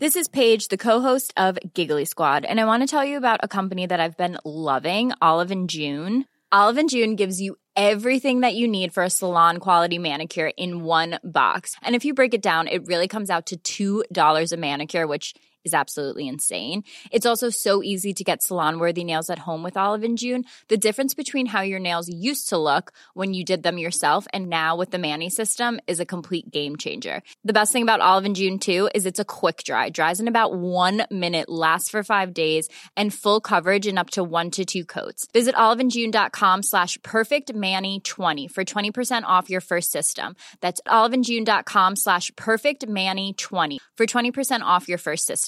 This is page لوگ آلو ان جیون gives you every thing you need for salon quality manicure inks which is salon it's also so easy to get سلانوری home with آلون جیون the difference between have your nose so look when you judge them yourself and know what a mini system is a کمپوئی game changer the best about آلوین جیون اوکھ جائے فلورڈ it آلوین جیون ڈا خام ساش pack mini ٹھوانی for twenty percent of your first system آلوین جینڈا خام ساش پیکانی for twenty percent of your first system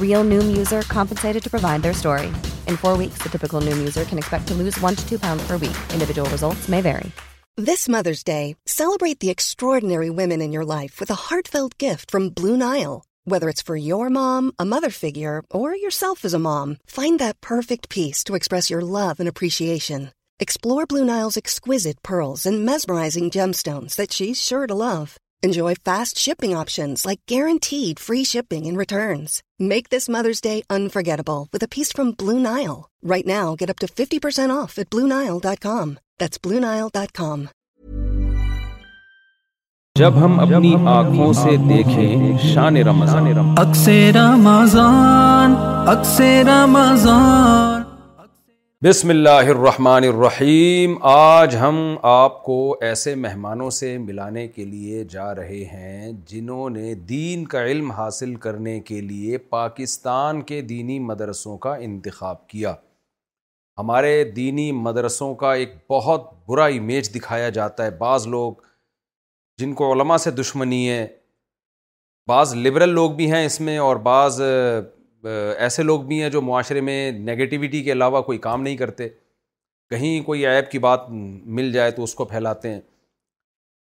re ویمنٹ blue nail whether for mom a mother فیگی or perfect face to express your love and appreciation fast shipping free shipping Make this Mother's Day unforgettable with a piece from Blue Nile. Right now, get up to 50% off at BlueNile.com. That's BlueNile.com. جب ہم اپنی آنکھوں سے دیکھیں شان رمضان اکسے رمضان اکسے رمضان بسم اللہ الرحمن الرحیم آج ہم آپ کو ایسے مہمانوں سے ملانے کے لیے جا رہے ہیں جنہوں نے دین کا علم حاصل کرنے کے لیے پاکستان کے دینی مدرسوں کا انتخاب کیا ہمارے دینی مدرسوں کا ایک بہت برا امیج دکھایا جاتا ہے بعض لوگ جن کو علماء سے دشمنی ہے بعض لبرل لوگ بھی ہیں اس میں اور بعض ایسے لوگ بھی ہیں جو معاشرے میں نگیٹیوٹی کے علاوہ کوئی کام نہیں کرتے کہیں کوئی عیب کی بات مل جائے تو اس کو پھیلاتے ہیں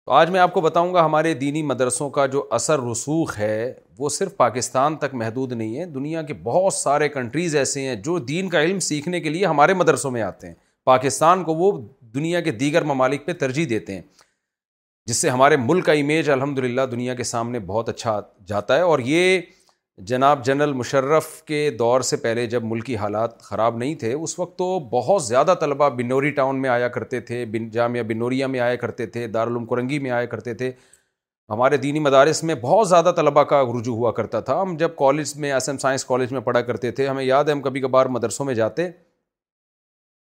تو آج میں آپ کو بتاؤں گا ہمارے دینی مدرسوں کا جو اثر رسوخ ہے وہ صرف پاکستان تک محدود نہیں ہے دنیا کے بہت سارے کنٹریز ایسے ہیں جو دین کا علم سیکھنے کے لیے ہمارے مدرسوں میں آتے ہیں پاکستان کو وہ دنیا کے دیگر ممالک پہ ترجیح دیتے ہیں جس سے ہمارے ملک کا امیج الحمد للہ دنیا کے سامنے بہت اچھا جاتا ہے اور یہ جناب جنرل مشرف کے دور سے پہلے جب ملکی حالات خراب نہیں تھے اس وقت تو بہت زیادہ طلباء بنوری ٹاؤن میں آیا کرتے تھے بن جامعہ بنوریا میں آیا کرتے تھے دارالعلوم کرنگی میں آیا کرتے تھے ہمارے دینی مدارس میں بہت زیادہ طلباء کا رجوع ہوا کرتا تھا ہم جب کالج میں ایس ایم سائنس کالج میں پڑھا کرتے تھے ہمیں یاد ہے ہم کبھی کبھار مدرسوں میں جاتے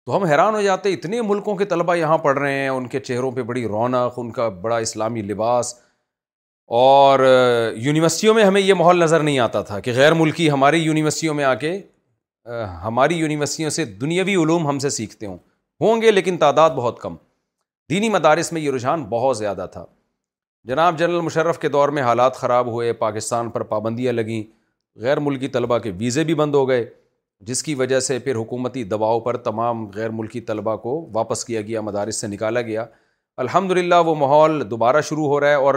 تو ہم حیران ہو جاتے اتنے ملکوں کے طلبہ یہاں پڑھ رہے ہیں ان کے چہروں پہ بڑی رونق ان کا بڑا اسلامی لباس اور یونیورسٹیوں میں ہمیں یہ ماحول نظر نہیں آتا تھا کہ غیر ملکی ہماری یونیورسٹیوں میں آ کے ہماری یونیورسٹیوں سے دنیاوی علوم ہم سے سیکھتے ہوں ہوں گے لیکن تعداد بہت کم دینی مدارس میں یہ رجحان بہت زیادہ تھا جناب جنرل مشرف کے دور میں حالات خراب ہوئے پاکستان پر پابندیاں لگیں غیر ملکی طلبہ کے ویزے بھی بند ہو گئے جس کی وجہ سے پھر حکومتی دباؤ پر تمام غیر ملکی طلباء کو واپس کیا گیا مدارس سے نکالا گیا الحمد للہ وہ ماحول دوبارہ شروع ہو رہا ہے اور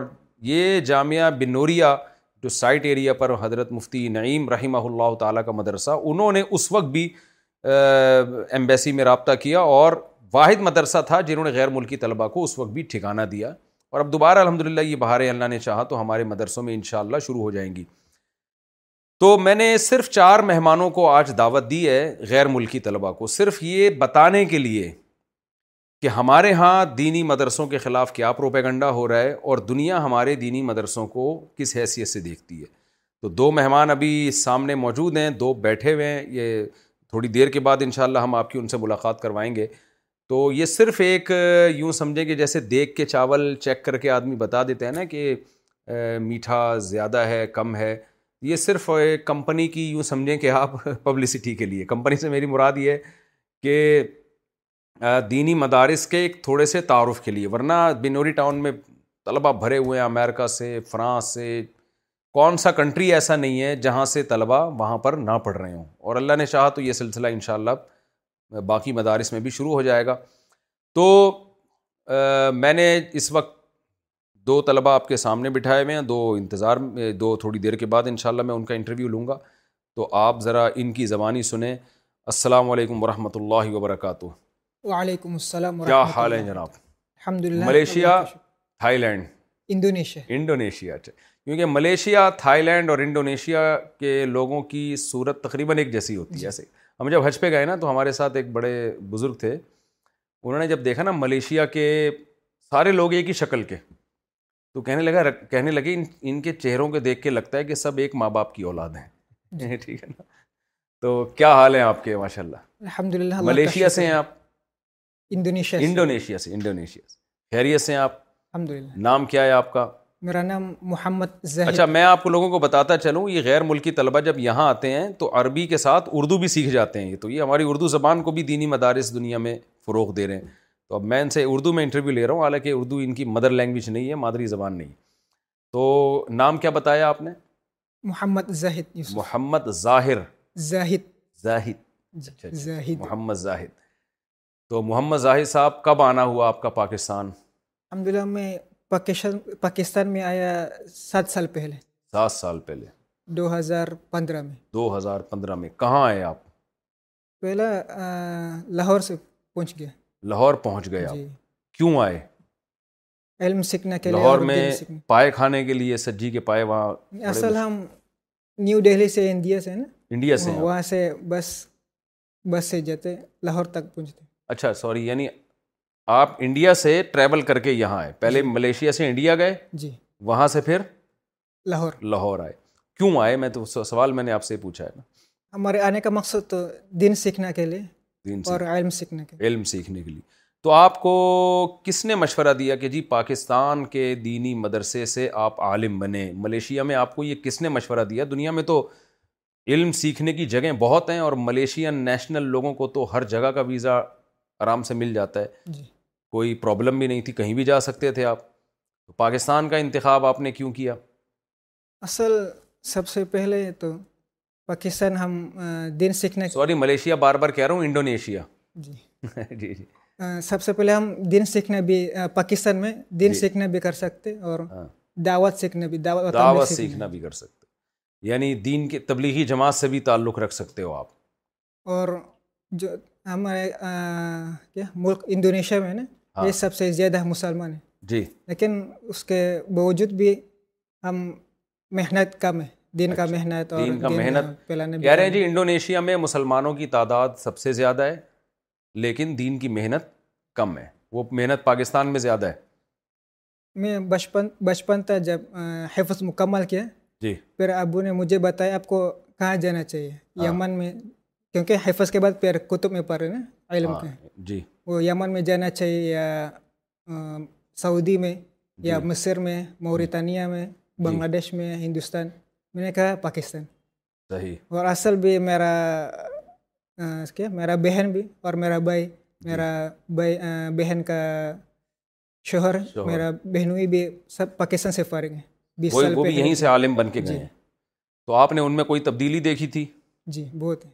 یہ جامعہ بنوریا جو سائٹ ایریا پر حضرت مفتی نعیم رحمہ اللہ تعالیٰ کا مدرسہ انہوں نے اس وقت بھی ایمبیسی میں رابطہ کیا اور واحد مدرسہ تھا جنہوں نے غیر ملکی طلبہ کو اس وقت بھی ٹھکانہ دیا اور اب دوبارہ الحمد للہ یہ بہار اللہ نے چاہا تو ہمارے مدرسوں میں انشاءاللہ شروع ہو جائیں گی تو میں نے صرف چار مہمانوں کو آج دعوت دی ہے غیر ملکی طلباء کو صرف یہ بتانے کے لیے کہ ہمارے ہاں دینی مدرسوں کے خلاف کیا پروپیگنڈا ہو رہا ہے اور دنیا ہمارے دینی مدرسوں کو کس حیثیت سے دیکھتی ہے تو دو مہمان ابھی سامنے موجود ہیں دو بیٹھے ہوئے ہیں یہ تھوڑی دیر کے بعد ان شاء اللہ ہم آپ کی ان سے ملاقات کروائیں گے تو یہ صرف ایک یوں سمجھیں کہ جیسے دیکھ کے چاول چیک کر کے آدمی بتا دیتے ہیں نا کہ میٹھا زیادہ ہے کم ہے یہ صرف کمپنی کی یوں سمجھیں کہ آپ پبلسٹی کے لیے کمپنی سے میری مراد یہ ہے کہ دینی مدارس کے ایک تھوڑے سے تعارف کے لیے ورنہ بنوری ٹاؤن میں طلبا بھرے ہوئے ہیں امیرکا سے فرانس سے کون سا کنٹری ایسا نہیں ہے جہاں سے طلبا وہاں پر نہ پڑھ رہے ہوں اور اللہ نے چاہا تو یہ سلسلہ ان شاء اللہ باقی مدارس میں بھی شروع ہو جائے گا تو میں نے اس وقت دو طلبا آپ کے سامنے بٹھائے ہوئے ہیں دو انتظار میں دو تھوڑی دیر کے بعد ان شاء اللہ میں ان کا انٹرویو لوں گا تو آپ ذرا ان کی زبانی سنیں السلام علیکم ورحمۃ اللہ وبرکاتہ وعلیکم السلام کیا حال ہے جناب الحمد للہ ملیشیا لینڈ انڈونیشیا اچھا کیونکہ ملیشیا تھائی لینڈ اور انڈونیشیا کے لوگوں کی صورت تقریباً ایک جیسی ہوتی ہے جی۔ ایسے ہم جب حج پہ گئے نا تو ہمارے ساتھ ایک بڑے بزرگ تھے انہوں نے جب دیکھا نا ملیشیا کے سارے لوگ ایک ہی شکل کے تو کہنے لگا کہنے لگے ان کے چہروں کو دیکھ کے لگتا ہے کہ سب ایک ماں باپ کی اولاد ہیں جی۔ ٹھیک ہے نا تو کیا حال ہے آپ کے ماشاء اللہ الحمد للہ ملیشیا سے ہیں آپ انڈونیشیا انڈونیشیا سے انڈونیشیا سے خیریت سے ہیں آپ نام کیا ہے آپ کا میرا نام محمد اچھا میں آپ کو لوگوں کو بتاتا چلوں یہ غیر ملکی طلبہ جب یہاں آتے ہیں تو عربی کے ساتھ اردو بھی سیکھ جاتے ہیں یہ تو یہ ہماری اردو زبان کو بھی دینی مدارس دنیا میں فروغ دے رہے ہیں تو اب میں ان سے اردو میں انٹرویو لے رہا ہوں حالانکہ اردو ان کی مدر لینگویج نہیں ہے مادری زبان نہیں تو نام کیا بتایا آپ نے محمد زاہد محمد ظاہر زاہد زاہد محمد زاہد تو محمد ظاہر صاحب کب آنا ہوا آپ کا پاکستان میں پاکستان میں آیا سات سال پہلے سات سال پہلے دو ہزار پندرہ میں دو ہزار پندرہ میں کہاں آئے آپ پہلا لاہور سے پہنچ گیا لاہور پہنچ گیا جی۔ کیوں آئے علم سیکھنے کے لاہور لیے پائے کھانے کے لیے سجی کے پائے وہاں اصل ہم نیو دہلی سے انڈیا سے انڈیا سے وہاں سے بس بس سے جاتے لاہور تک پہنچتے اچھا سوری یعنی آپ انڈیا سے ٹریول کر کے یہاں آئے پہلے جی۔ ملیشیا سے انڈیا گئے جی وہاں سے پھر لاہور لاہور آئے کیوں آئے میں تو سوال میں نے آپ سے پوچھا ہے نا ہمارے آنے کا مقصد تو تو دین سیکھنے سیکھنے سیکھنے کے کے کے لیے لیے اور علم علم آپ کو کس نے مشورہ دیا کہ جی پاکستان کے دینی مدرسے سے آپ عالم بنے ملیشیا میں آپ کو یہ کس نے مشورہ دیا دنیا میں تو علم سیکھنے کی جگہیں بہت ہیں اور ملیشین نیشنل لوگوں کو تو ہر جگہ کا ویزا آرام سے مل جاتا ہے جی۔ کوئی پرابلم بھی نہیں تھی کہیں بھی جا سکتے تھے آپ تو پاکستان کا انتخاب آپ نے کیوں کیا اصل سب سے پہلے تو پاکستان ہم سیکھنے سوری ملیشیا بار بار کہہ رہا ہوں انڈونیشیا جی جی, جی۔ سب سے پہلے ہم دن سیکھنے بھی پاکستان میں جی۔ بھی کر سکتے اور ہاں۔ دعوت سیکھنے بھی دعوت دعوت سیکھنا بھی کر سکتے یعنی دین کے تبلیغی جماعت سے بھی تعلق رکھ سکتے ہو آپ اور جو ہمارے کیا ملک انڈونیشیا میں نا ہاں۔ یہ سب سے زیادہ مسلمان ہیں جی لیکن اس کے باوجود بھی ہم محنت کم ہے دن کا اچھا۔ محنت اور کا محنت کہہ رہے ہیں جی انڈونیشیا میں مسلمانوں کی تعداد سب سے زیادہ ہے لیکن دین کی محنت کم ہے وہ محنت پاکستان میں زیادہ ہے میں بچپن بچپن تھا جب حفظ مکمل کیا جی پھر ابو نے مجھے بتایا آپ کو کہاں جانا چاہیے ہاں۔ یمن میں کیونکہ حفظ کے بعد پیر کتب میں پڑھ رہے نا علم کے جی وہ یمن میں جانا چاہیے یا سعودی میں یا مصر میں موریتانیہ میں بنگلہ دیش میں ہندوستان میں نے کہا پاکستان صحیح اور اصل بھی میرا کیا میرا بہن بھی اور میرا بھائی میرا بھائی بہن کا شوہر میرا بہنوئی بھی سب پاکستان سے فارغ ہیں بیس سال پہلے سے عالم بن کے گئے ہیں تو آپ نے ان میں کوئی تبدیلی دیکھی تھی جی بہت ہے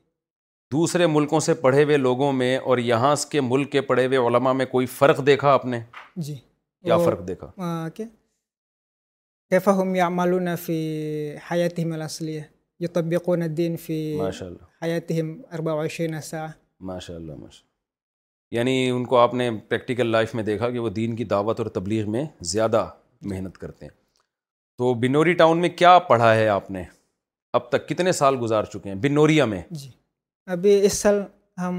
دوسرے ملکوں سے پڑھے ہوئے لوگوں میں اور یہاں کے ملک کے پڑھے ہوئے علماء میں کوئی فرق دیکھا آپ نے جی کیا فرق دیکھا کیفا یعملون فی حیاتہم الاسلیہ یطبقون الدین فی حیاتہم 24 ساعہ ماشاء ماشاءاللہ ماشاء یعنی ان کو آپ نے پریکٹیکل لائف میں دیکھا کہ وہ دین کی دعوت اور تبلیغ میں زیادہ محنت کرتے ہیں تو بنوری ٹاؤن میں کیا پڑھا ہے آپ نے اب تک کتنے سال گزار چکے ہیں بنوریا میں جی ابھی اس سال ہم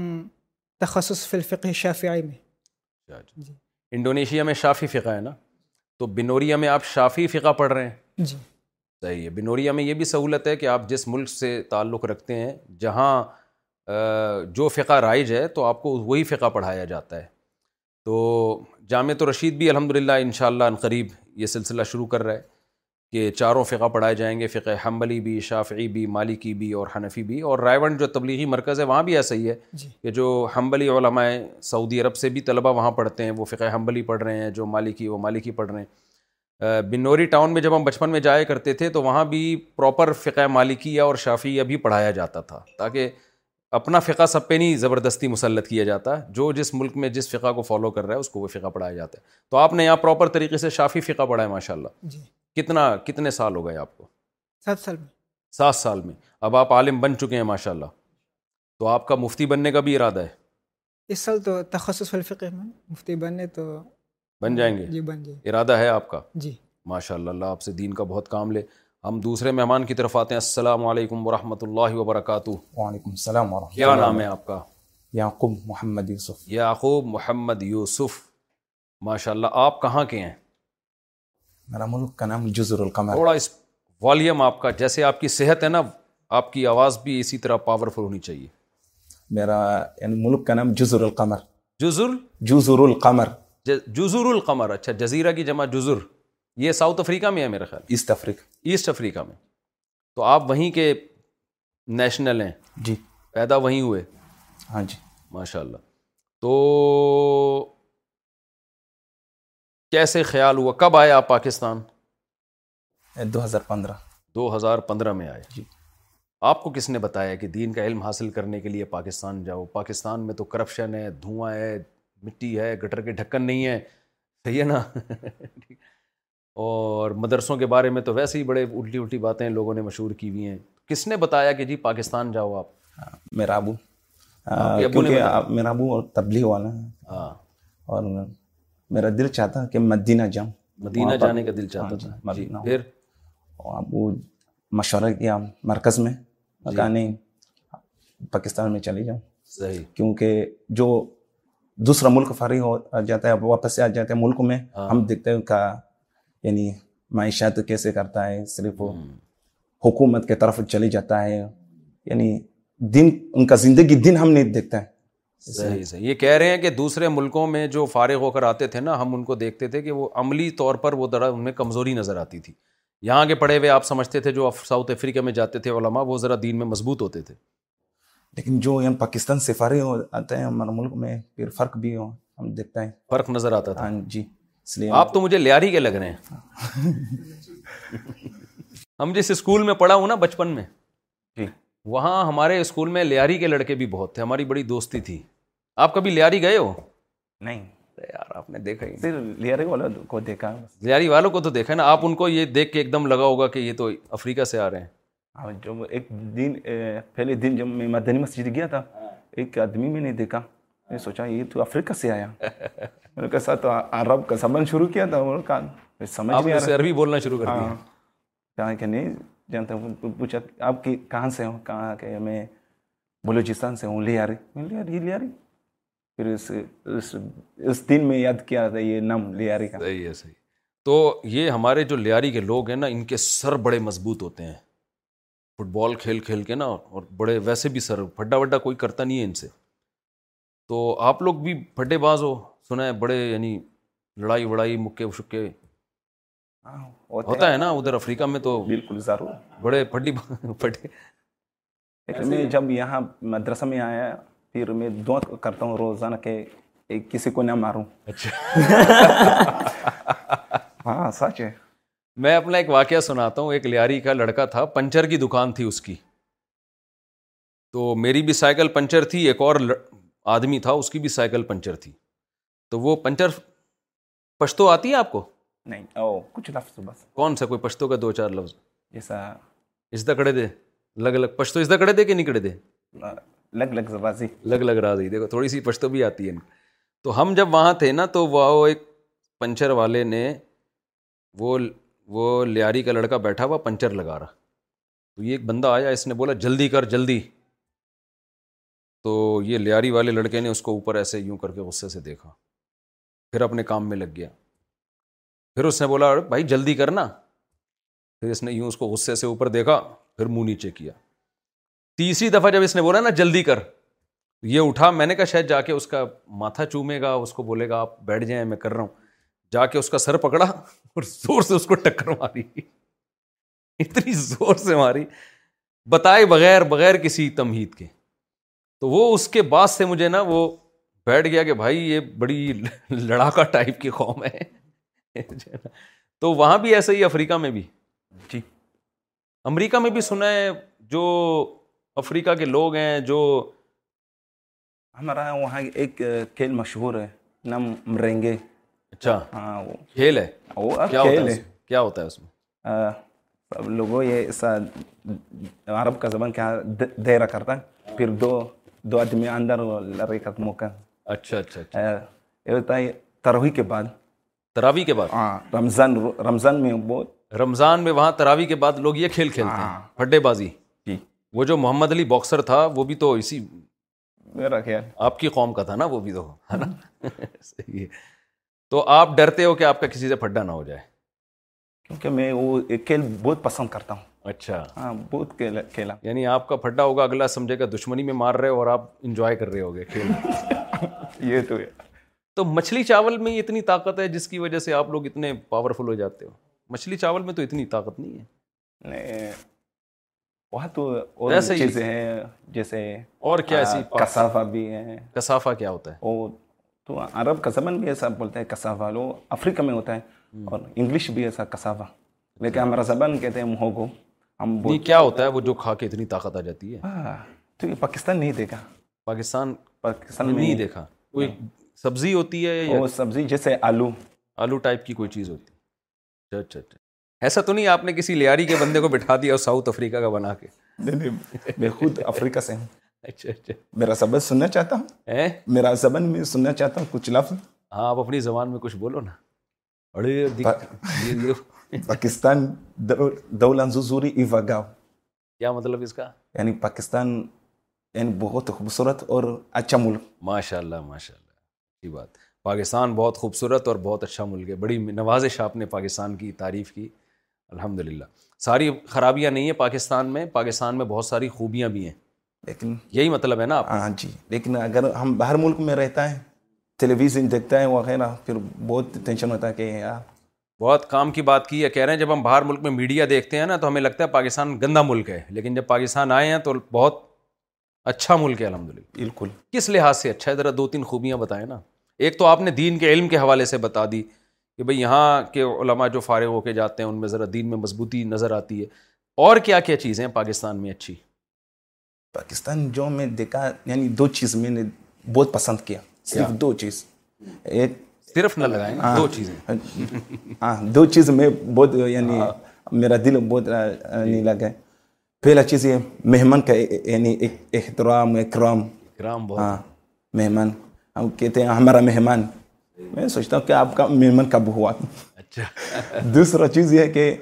تخصص فلفقی شافعی میں جی۔ انڈونیشیا میں شافی فقہ ہے نا تو بنوریا میں آپ شافی فقہ پڑھ رہے ہیں جی۔ صحیح ہے بنوریا میں یہ بھی سہولت ہے کہ آپ جس ملک سے تعلق رکھتے ہیں جہاں جو فقہ رائج ہے تو آپ کو وہی فقہ پڑھایا جاتا ہے تو تو رشید بھی الحمد للہ شاء اللہ عنقریب یہ سلسلہ شروع کر رہا ہے کہ چاروں فقہ پڑھائے جائیں گے فقہ حنبلی بھی شافعی بھی مالکی بھی اور حنفی بھی اور رائے ونڈ جو تبلیغی مرکز ہے وہاں بھی ایسا ہی ہے جی۔ کہ جو حنبلی علماء سعودی عرب سے بھی طلبہ وہاں پڑھتے ہیں وہ فقہ حنبلی پڑھ رہے ہیں جو مالکی وہ مالکی پڑھ رہے ہیں بنوری ٹاؤن میں جب ہم بچپن میں جایا کرتے تھے تو وہاں بھی پراپر فقہ مالکیہ اور شافعیہ بھی پڑھایا جاتا تھا تاکہ اپنا فقہ سب پہ نہیں زبردستی مسلط کیا جاتا جو جس ملک میں جس فقہ کو فالو کر رہا ہے اس کو وہ فقہ پڑھایا جاتا ہے تو آپ نے یہاں پراپر طریقے سے شافی فقہ پڑھا ہے ماشاء اللہ جی۔ کتنا کتنے سال ہو گئے آپ کو سات سال میں سات سال میں اب آپ عالم بن چکے ہیں ماشاء اللہ تو آپ کا مفتی بننے کا بھی ارادہ ہے اس سال تو تخصص الفقہ میں مفتی بننے تو بن جائیں گے جی بن جائیں ارادہ ہے آپ کا جی ماشاء اللہ اللہ آپ سے دین کا بہت کام لے ہم دوسرے مہمان کی طرف آتے ہیں السلام علیکم ورحمۃ اللہ وبرکاتہ وعلیکم السلام ورحمۃ کیا نام ہے آپ کا یعقوب محمد یوسف یعقوب محمد یوسف ماشاء اللہ آپ کہاں کے ہیں میرا ملک کا کا نام جزر القمر تھوڑا اس آپ جیسے آپ کی صحت ہے نا آپ کی آواز بھی اسی طرح پاورفل ہونی چاہیے میرا یعنی ملک کا نام جزر جزر جزر جزر القمر القمر القمر اچھا جزیرہ کی جمع جزر یہ ساؤتھ افریقہ میں ہے میرا خیال ایسٹ افریقہ ایسٹ افریقہ میں تو آپ وہیں کے نیشنل ہیں جی پیدا وہیں ہوئے ہاں جی ماشاء اللہ تو کیسے خیال ہوا کب آئے آپ پاکستان دو ہزار پندرہ دو ہزار پندرہ میں آئے جی آپ کو کس نے بتایا کہ دین کا علم حاصل کرنے کے لیے پاکستان جاؤ پاکستان میں تو کرپشن ہے دھواں ہے مٹی ہے گٹر کے ڈھکن نہیں ہے صحیح ہے نا اور مدرسوں کے بارے میں تو ویسے ہی بڑے الٹی الٹی باتیں لوگوں نے مشہور کی ہوئی ہیں کس نے بتایا کہ جی پاکستان جاؤ آپ میرا ابو میرا ابو اور تبلیغ والا ہاں اور میرا دل چاہتا کہ مدینہ جاؤں مدینہ جانے کا دل چاہتا ہاں تھا جی، جی، آپ وہ مشورہ کیا مرکز میں جی۔ پاکستان میں چلے جاؤں صحیح کیونکہ جو دوسرا ملک فارغ ہو جاتا ہے واپس سے آ جاتے ہیں ملک میں ہاں۔ ہم دیکھتے ہیں کہ کا یعنی معیشت کیسے کرتا ہے صرف حکومت کے طرف چلی جاتا ہے یعنی دن ان کا زندگی دن ہم نہیں دیکھتا ہے صحیح صحیح یہ کہہ رہے ہیں کہ دوسرے ملکوں میں جو فارغ ہو کر آتے تھے نا ہم ان کو دیکھتے تھے کہ وہ عملی طور پر وہ ذرا ان میں کمزوری نظر آتی تھی یہاں کے پڑھے ہوئے آپ سمجھتے تھے جو ساؤتھ افریقہ میں جاتے تھے علماء وہ ذرا دین میں مضبوط ہوتے تھے لیکن جو پاکستان سے فارغ آتے ہیں ہمارے ملک میں پھر فرق بھی ہو ہم دیکھتے ہیں فرق نظر آتا تھا ہاں جی اس لیے آپ تو مجھے لیاری کے لگ رہے ہیں ہاں۔ ہم جس اسکول میں پڑھا ہوں نا بچپن میں جی۔ وہاں ہمارے اسکول میں لیاری کے لڑکے بھی بہت تھے ہماری بڑی دوستی تھی آپ کبھی لیاری گئے ہو نہیں یار آپ نے دیکھا ہی لیاری والوں کو دیکھا لیاری والوں کو تو دیکھا نا آپ ان کو یہ دیکھ کے ایک دم لگا ہوگا کہ یہ تو افریقہ سے آ رہے ہیں ہاں، جب ایک دن پہلے دن جب میں مدنی مسجد گیا تھا ایک آدمی میں نے دیکھا میں سوچا یہ تو افریقہ سے آیا تو عرب کا سمجھ شروع کیا تھا عربی بولنا شروع کر ہاں۔ دیا کہ نہیں جانتا ہوں پوچھا آپ کی کہاں سے ہوں کہاں کے میں بلوچستان سے ہوں لیاری میں یہ لیاری پھر اس اس دن میں یاد کیا تھا یہ نام لیاری کا صحیح ہے صحیح تو یہ ہمارے جو لیاری کے لوگ ہیں نا ان کے سر بڑے مضبوط ہوتے ہیں فٹ بال کھیل کھیل کے نا اور بڑے ویسے بھی سر پھڈا وڈا کوئی کرتا نہیں ہے ان سے تو آپ لوگ بھی پھڈے باز ہو سنا ہے بڑے یعنی لڑائی وڑائی مکے شکے ہوتا ہے نا ادھر افریقہ میں تو بالکل ضرور بڑے پھٹی میں جب یہاں مدرسہ میں آیا پھر میں دعا کرتا ہوں روزانہ کسی کو نہ ماروں اچھا۔ ہاں سچ ہے میں اپنا ایک واقعہ سناتا ہوں ایک لاری کا لڑکا تھا پنچر کی دکان تھی اس کی تو میری بھی سائیکل پنچر تھی ایک اور آدمی تھا اس کی بھی سائیکل پنچر تھی تو وہ پنچر پشتو آتی ہے آپ کو نہیں او کچھ لفظ بس کون سا کوئی پشتو کا دو چار لفظ جیسا اس کڑے دے لگ لگ پشتو اس کڑے کڑے دے دے کہ نہیں لگ لگ لگ لگ زبازی دیکھو تھوڑی سی پشتو بھی آتی ہے تو ہم جب وہاں تھے نا تو ایک پنچر والے نے وہ وہ لیاری کا لڑکا بیٹھا ہوا پنچر لگا رہا تو یہ ایک بندہ آیا اس نے بولا جلدی کر جلدی تو یہ لیاری والے لڑکے نے اس کو اوپر ایسے یوں کر کے غصے سے دیکھا پھر اپنے کام میں لگ گیا پھر اس نے بولا بھائی جلدی کرنا پھر اس نے یوں اس کو غصے سے اوپر دیکھا پھر منہ نیچے کیا تیسری دفعہ جب اس نے بولا نا جلدی کر یہ اٹھا میں نے کہا شاید جا کے اس کا ماتھا چومے گا اس کو بولے گا آپ بیٹھ جائیں میں کر رہا ہوں جا کے اس کا سر پکڑا اور زور سے اس کو ٹکر ماری اتنی زور سے ماری بتائے بغیر بغیر کسی تمہید کے تو وہ اس کے بعد سے مجھے نا وہ بیٹھ گیا کہ بھائی یہ بڑی لڑاکا ٹائپ کی قوم ہے تو وہاں بھی ایسا ہی افریقہ میں بھی جی امریکہ میں بھی سنا ہے جو افریقہ کے لوگ ہیں جو ہمارا وہاں ایک کھیل مشہور ہے نام گے اچھا ہاں وہ کھیل ہے وہ کیا ہوتا ہے اس میں سب لوگوں یہ عرب کا زبان کیا دیرا کرتا ہے پھر دو دو آدمی اندر کا موقع اچھا اچھا, اچھا۔ یہ ہوتا ہے تروی کے بعد تراوی کے بعد ہاں، رمضان رمضان میں بہت رمضان میں وہاں تراوی کے بعد لوگ یہ کھیل کھیلتے ہیں ہاں۔ پھڈے بازی جی وہ جو محمد علی باکسر تھا وہ بھی تو اسی میرا خیال آپ کی قوم کا تھا نا وہ بھی تو ہے نا صحیح ہے تو آپ ڈرتے ہو کہ آپ کا کسی سے پھڈا نہ ہو جائے کیونکہ میں وہ کھیل بہت پسند کرتا ہوں اچھا ہاں بہت کھیلا کھیلا یعنی آپ کا پھڈا ہوگا اگلا سمجھے گا دشمنی میں مار رہے ہو اور آپ انجوائے کر رہے ہو گے کھیل یہ تو ہے تو مچھلی چاول میں اتنی طاقت ہے جس کی وجہ سے آپ لوگ اتنے پاورفل ہو جاتے ہو مچھلی چاول میں تو اتنی طاقت نہیں ہے اور چیزیں ہیں جیسے اور کیا ایسی کسافہ بھی ہے کسافہ کیا ہوتا ہے وہ تو عرب کا زمن بھی ایسا بولتا ہے کسافہ لو افریقہ میں ہوتا ہے اور انگلش بھی ایسا کسافہ لیکن ہمارا زبان کہتے ہیں ہم کیا ہوتا ہے وہ جو کھا کے اتنی طاقت آ جاتی ہے ہاں، تو یہ پاکستان نہیں دیکھا پاکستان پاکستان میں نہیں دیکھا کوئی سبزی ہوتی ہے یا سبزی جیسے آلو آلو ٹائپ کی کوئی چیز ہوتی ہے اچھا اچھا ایسا تو نہیں آپ نے کسی لاری کے بندے کو بٹھا دیا اور ساؤتھ افریقہ کا بنا کے نہیں میں خود افریقہ سے ہوں اچھا اچھا میرا سننا چاہتا ہوں میرا زبان میں سننا چاہتا ہوں کچھ لفظ ہاں آپ اپنی زبان میں کچھ بولو نا پاکستان کیا مطلب اس کا یعنی پاکستان یعنی بہت خوبصورت اور اچھا ملک ماشاء اللہ ماشاء اللہ اچھی بات پاکستان بہت خوبصورت اور بہت اچھا ملک ہے بڑی نوازش آپ نے پاکستان کی تعریف کی الحمد للہ ساری خرابیاں نہیں ہیں پاکستان میں پاکستان میں بہت ساری خوبیاں بھی ہیں لیکن یہی مطلب ہے نا آپ ہاں جی لیکن اگر ہم باہر ملک میں رہتا ہے ٹیلی ویژن دیکھتا ہے وہ پھر بہت ٹینشن ہوتا ہے کہ یار بہت کام کی بات کی ہے کہہ رہے ہیں جب ہم باہر ملک میں میڈیا دیکھتے ہیں نا تو ہمیں لگتا ہے پاکستان گندہ ملک ہے لیکن جب پاکستان آئے ہیں تو بہت اچھا ملک ہے الحمد للہ بالکل کس لحاظ سے اچھا ہے ذرا دو تین خوبیاں بتائیں نا ایک تو آپ نے دین کے علم کے حوالے سے بتا دی کہ بھائی یہاں کے علماء جو فارغ ہو کے جاتے ہیں ان میں ذرا دین میں مضبوطی نظر آتی ہے اور کیا کیا چیزیں پاکستان میں اچھی پاکستان جو میں دیکھا یعنی دو چیز میں نے بہت پسند کیا صرف دو چیز ایک صرف نہ لگائیں ہاں۔ دو چیزیں ہاں دو چیز میں بہت یعنی ہاں۔ میرا دل بہت نہیں یعنی جی۔ لگا پہلا چیز یہ مہمان کا یعنی احترام اکرام اکرام بہت ہاں مہمان ہم کہتے ہیں ہمارا مہمان میں سوچتا ہوں کہ آپ کا مہمان کب ہوا اچھا دوسرا چیز یہ ہے کہ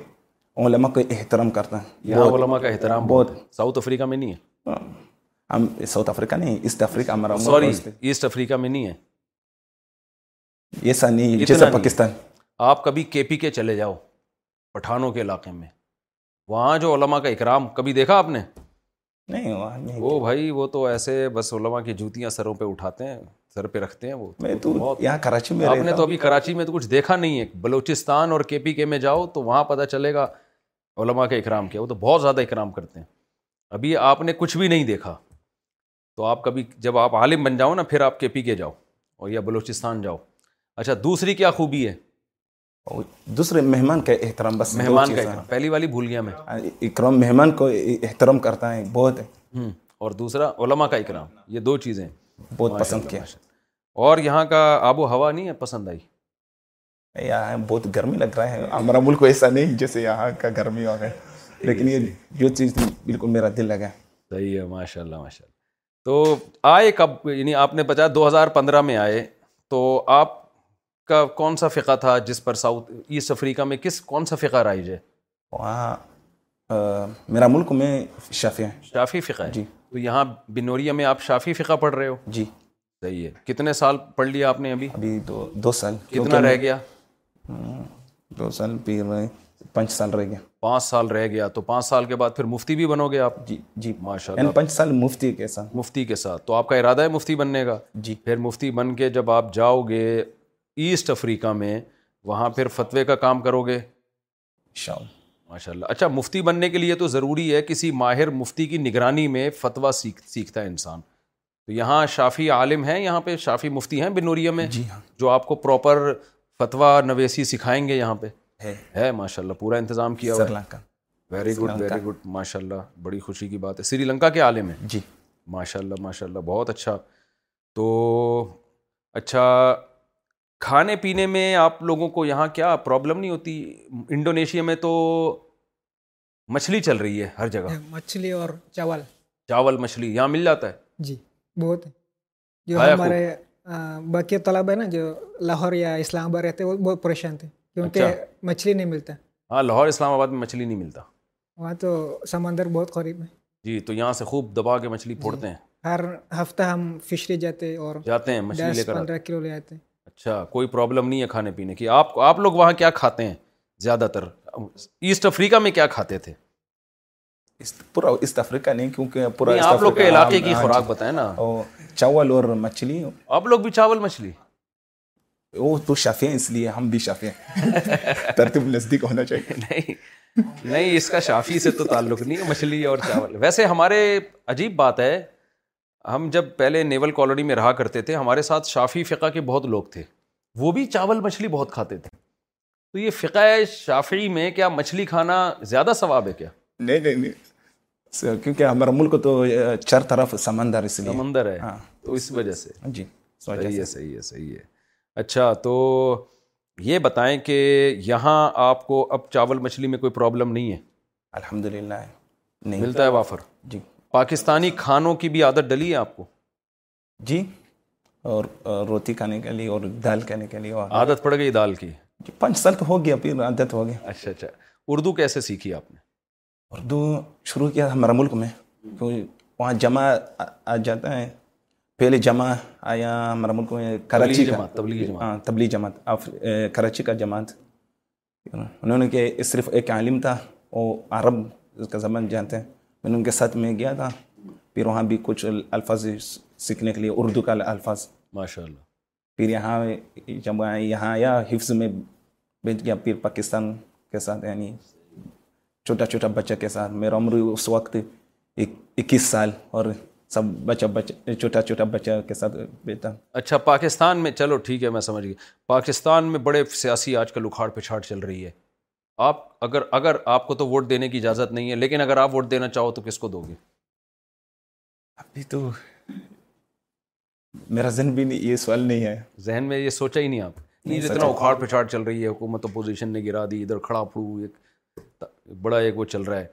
علماء کو احترام کرتا ہے علماء کا احترام بہت ساؤتھ افریقہ میں نہیں ہے ہم ساؤتھ افریقہ نہیں ایسٹ افریقہ ہمارا سوری ایسٹ افریقہ میں نہیں ہے ایسا نہیں جیسا پاکستان آپ کبھی کے پی کے چلے جاؤ پٹھانوں کے علاقے میں وہاں جو علماء کا اکرام کبھی دیکھا آپ نے نہیں نہیں وہاں وہ بھائی وہ تو ایسے بس علماء کی جوتیاں سروں پہ اٹھاتے ہیں سر پہ رکھتے ہیں وہ یہاں کراچی میں آپ نے تو ابھی کراچی میں تو کچھ دیکھا نہیں ہے بلوچستان اور کے پی کے میں جاؤ تو وہاں پتہ چلے گا علماء کا اکرام کیا وہ تو بہت زیادہ اکرام کرتے ہیں ابھی آپ نے کچھ بھی نہیں دیکھا تو آپ کبھی جب آپ عالم بن جاؤ نا پھر آپ کے پی کے جاؤ اور یا بلوچستان جاؤ اچھا دوسری کیا خوبی ہے دوسرے مہمان کا احترام بس مہمان کا احترام پہلی والی بھول گیا میں اکرام مہمان کو احترام کرتا ہے بہت ہے اور دوسرا علماء کا اکرام یہ دو چیزیں بہت پسند کیا اور یہاں کا آب و ہوا نہیں ہے پسند آئی یہاں بہت گرمی لگ رہا ہے ہمارا ملک ایسا نہیں جیسے یہاں کا گرمی ہو ہے لیکن یہ جو چیز بالکل میرا دل لگا صحیح ہے ماشاء اللہ ماشاء اللہ تو آئے کب یعنی آپ نے بچا دو ہزار پندرہ میں آئے تو آپ کا کون سا فقہ تھا جس پر ساؤتھ ایسٹ افریقہ میں کس کون سا فقہ رائج ہے وہاں میرا ملک میں شافی شافی فقہ ہے جی تو یہاں بنوریا میں آپ شافی فقہ پڑھ رہے ہو جی صحیح ہے کتنے سال پڑھ لیا آپ نے ابھی ابھی دو سال کتنا رہ گیا دو سال میں پانچ سال رہ گیا پانچ سال رہ گیا تو پانچ سال کے بعد پھر مفتی بھی بنو گے آپ جی جی ماشاء اللہ یعنی مفتی کے ساتھ تو آپ کا ارادہ ہے مفتی بننے کا جی پھر مفتی بن کے جب آپ جاؤ گے ایسٹ افریقہ میں وہاں پھر فتوے کا کام کرو گے ماشاء اللہ اچھا مفتی بننے کے لیے تو ضروری ہے کسی ماہر مفتی کی نگرانی میں فتویٰ سیکھتا ہے انسان تو یہاں شافی عالم ہیں یہاں پہ شافی مفتی ہیں بنوریا میں جی ہاں جو آپ کو پراپر فتویٰ نویسی سکھائیں گے یہاں پہ ہے ماشاء اللہ پورا انتظام کیا ہوا ویری گڈ ویری گڈ ماشاء اللہ بڑی خوشی کی بات ہے سری لنکا کے عالم ہیں جی ماشاء اللہ ماشاء اللہ بہت اچھا تو اچھا کھانے پینے میں آپ لوگوں کو یہاں کیا پرابلم نہیں ہوتی انڈونیشیا میں تو مچھلی چل رہی ہے ہر جگہ مچھلی اور چاول چاول مچھلی یہاں مل جاتا ہے جی بہت جو ہمارے باقی طلبا جو لاہور یا اسلام آباد رہتے وہ بہت پریشان تھے کیونکہ اچھا۔ مچھلی نہیں ملتا ہاں لاہور اسلام آباد میں مچھلی نہیں ملتا وہاں تو سمندر بہت قریب ہے جی تو یہاں سے خوب دبا کے مچھلی جی۔ پھوڑتے ہیں ہر ہفتہ ہم فشری جاتے اور جاتے ہیں اچھا کوئی پرابلم نہیں ہے کھانے پینے کی آپ آپ لوگ وہاں کیا کھاتے ہیں زیادہ تر ایسٹ افریقہ میں کیا کھاتے تھے پورا ایسٹ افریقہ نہیں کیونکہ پورا آپ لوگ کے علاقے کی ہاں، خوراک جی۔ بتائیں نا چاول اور مچھلی آپ لوگ بھی چاول مچھلی وہ تو شفے ہیں اس لیے ہم بھی شفے ہیں ترتیب نزدیک ہونا چاہیے نہیں نہیں اس کا شافی سے تو تعلق نہیں ہے مچھلی اور چاول ویسے ہمارے عجیب بات ہے ہم جب پہلے نیول کالونی میں رہا کرتے تھے ہمارے ساتھ شافی فقہ کے بہت لوگ تھے وہ بھی چاول مچھلی بہت کھاتے تھے تو یہ فقہ شافی میں کیا مچھلی کھانا زیادہ ثواب ہے کیا نہیں نہیں نہیں کیونکہ ہمارا ملک تو چار طرف سمندر اس لیے سمندر ہے ہاں۔ تو اس وجہ سے جی صحیح ہے صحیح ہے صحیح ہے اچھا تو یہ بتائیں کہ یہاں آپ کو اب چاول مچھلی میں کوئی پرابلم نہیں ہے الحمد للہ ملتا ہے وافر جی پاکستانی کھانوں کی بھی عادت ڈلی ہے آپ کو جی اور روٹی کھانے کے لیے اور دال کھانے کے لیے عادت پڑ گئی دال کی جی پانچ سال تو ہو گیا پھر عادت ہو گیا اچھا اچھا اردو کیسے سیکھی آپ نے اردو شروع کیا ہمارا ملک میں وہاں جمع آ جاتا ہے پہلے جمع آیا ہمارا ملک میں کراچی جماعت ہاں تبلیغ جماعت کراچی کا جماعت انہوں نے کہ صرف ایک عالم تھا وہ عرب اس کا زبان جانتے ہیں میں نے ان کے ساتھ میں گیا تھا پھر وہاں بھی کچھ الفاظ سیکھنے کے لیے اردو کا الفاظ ماشاء اللہ پھر یہاں جب آئے یہاں آیا حفظ میں بیچ گیا پھر پاکستان کے ساتھ یعنی چھوٹا چھوٹا بچہ کے ساتھ میرا عمر اس وقت اکیس سال اور سب بچہ بچہ چھوٹا چھوٹا بچہ کے ساتھ بیچا اچھا پاکستان میں چلو ٹھیک ہے میں سمجھ گیا پاکستان میں بڑے سیاسی آج کل اکھاڑ پچھاڑ چل رہی ہے آپ اگر اگر آپ کو تو ووٹ دینے کی اجازت نہیں ہے لیکن اگر آپ ووٹ دینا چاہو تو کس کو دو گے ابھی تو میرا ذہن بھی نہیں یہ سوال نہیں ہے ذہن میں یہ سوچا ہی نہیں آپ نہیں جتنا اکھاڑ پچھاڑ چل رہی ہے حکومت اپوزیشن نے گرا دی ادھر کھڑا پھڑو ایک بڑا ایک وہ چل رہا ہے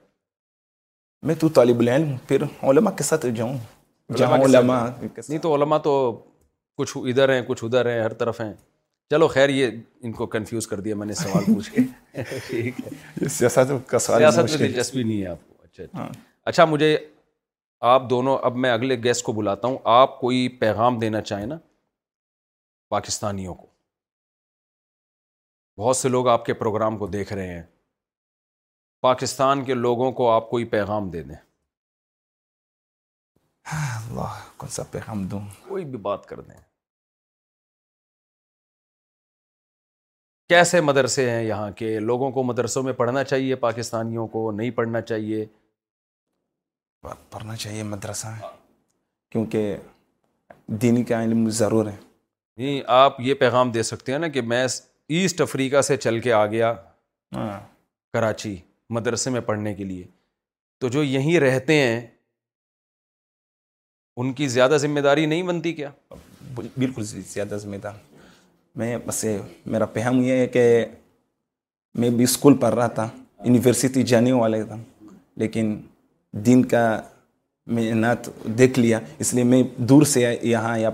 میں تو طالب العلم پھر علماء کے ساتھ جاؤں جہاں علماء نہیں تو علماء تو کچھ ادھر ہیں کچھ ادھر ہیں ہر طرف ہیں چلو خیر یہ ان کو کنفیوز کر دیا میں نے سوال پوچھ کے سیاست میں دلچسپی نہیں ہے آپ کو اچھا اچھا ہاں۔ اچھا مجھے آپ دونوں اب میں اگلے گیسٹ کو بلاتا ہوں آپ کوئی پیغام دینا چاہیں نا پاکستانیوں کو بہت سے لوگ آپ کے پروگرام کو دیکھ رہے ہیں پاکستان کے لوگوں کو آپ کوئی پیغام دے دیں اللہ کون سا پیغام دوں کوئی بھی بات کر دیں کیسے مدرسے ہیں یہاں کے لوگوں کو مدرسوں میں پڑھنا چاہیے پاکستانیوں کو نہیں پڑھنا چاہیے پڑھنا چاہیے مدرسہ کیونکہ دینی کا علم ضرور ہے نہیں جی، آپ یہ پیغام دے سکتے ہیں نا کہ میں ایسٹ افریقہ سے چل کے آ گیا ہاں۔ کراچی مدرسے میں پڑھنے کے لیے تو جو یہیں رہتے ہیں ان کی زیادہ ذمہ داری نہیں بنتی کیا بالکل زیادہ ذمہ دار میں بس میرا پہم یہ ہے کہ میں بھی اسکول پڑھ رہا تھا یونیورسٹی جانے والا تھا لیکن دین کا میں نعت دیکھ لیا اس لیے میں دور سے یہاں یا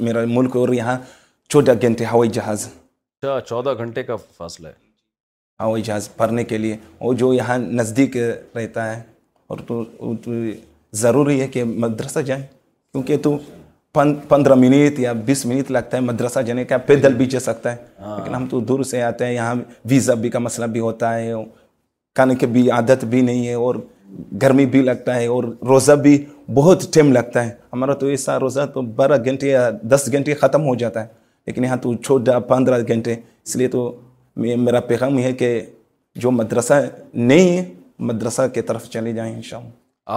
میرا ملک اور یہاں چودہ گھنٹے ہوائی جہاز اچھا چودہ گھنٹے کا فاصلہ ہے ہوائی جہاز پڑھنے کے لیے اور جو یہاں نزدیک رہتا ہے اور تو ضروری ہے کہ مدرسہ جائیں کیونکہ تو پندرہ منٹ یا بیس منٹ لگتا ہے مدرسہ جانے کا پیدل بھی جا سکتا ہے ہاں۔ لیکن ہم تو دور سے آتے ہیں یہاں ویزا بھی کا مسئلہ بھی ہوتا ہے کھانے کی بھی عادت بھی نہیں ہے اور گرمی بھی لگتا ہے اور روزہ بھی بہت ٹائم لگتا ہے ہمارا تو ایسا روزہ تو بارہ گھنٹے یا دس گھنٹے ختم ہو جاتا ہے لیکن یہاں تو چھوٹا پندرہ گھنٹے اس لیے تو میرا پیغام یہ ہے کہ جو مدرسہ نہیں ہے مدرسہ کی طرف چلے جائیں اللہ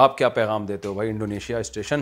آپ کیا پیغام دیتے ہو بھائی انڈونیشیا اسٹیشن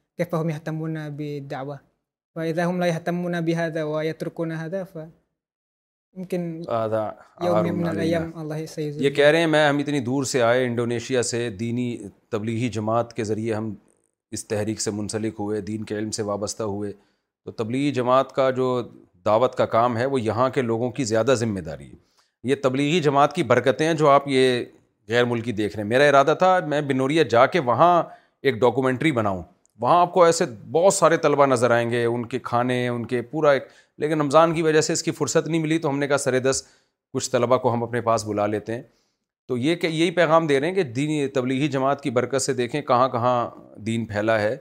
كيف هم هم يهتمون يهتمون بالدعوة فإذا لا بهذا ويتركون هذا ف یہ کہہ رہے ہیں میں ہم اتنی دور سے آئے انڈونیشیا سے دینی تبلیغی جماعت کے ذریعے ہم اس تحریک سے منسلک ہوئے دین کے علم سے وابستہ ہوئے تو تبلیغی جماعت کا جو دعوت کا کام ہے وہ یہاں کے لوگوں کی زیادہ ذمہ داری ہے یہ تبلیغی جماعت کی برکتیں ہیں جو آپ یہ غیر ملکی دیکھ رہے ہیں میرا ارادہ تھا میں بنوریا جا کے وہاں ایک ڈاکومنٹری بناؤں وہاں آپ کو ایسے بہت سارے طلبہ نظر آئیں گے ان کے کھانے ان کے پورا ایک لیکن رمضان کی وجہ سے اس کی فرصت نہیں ملی تو ہم نے کہا سرے دس کچھ طلبہ کو ہم اپنے پاس بلا لیتے ہیں تو یہ کہ یہی پیغام دے رہے ہیں کہ دینی تبلیغی جماعت کی برکت سے دیکھیں کہاں کہاں دین پھیلا ہے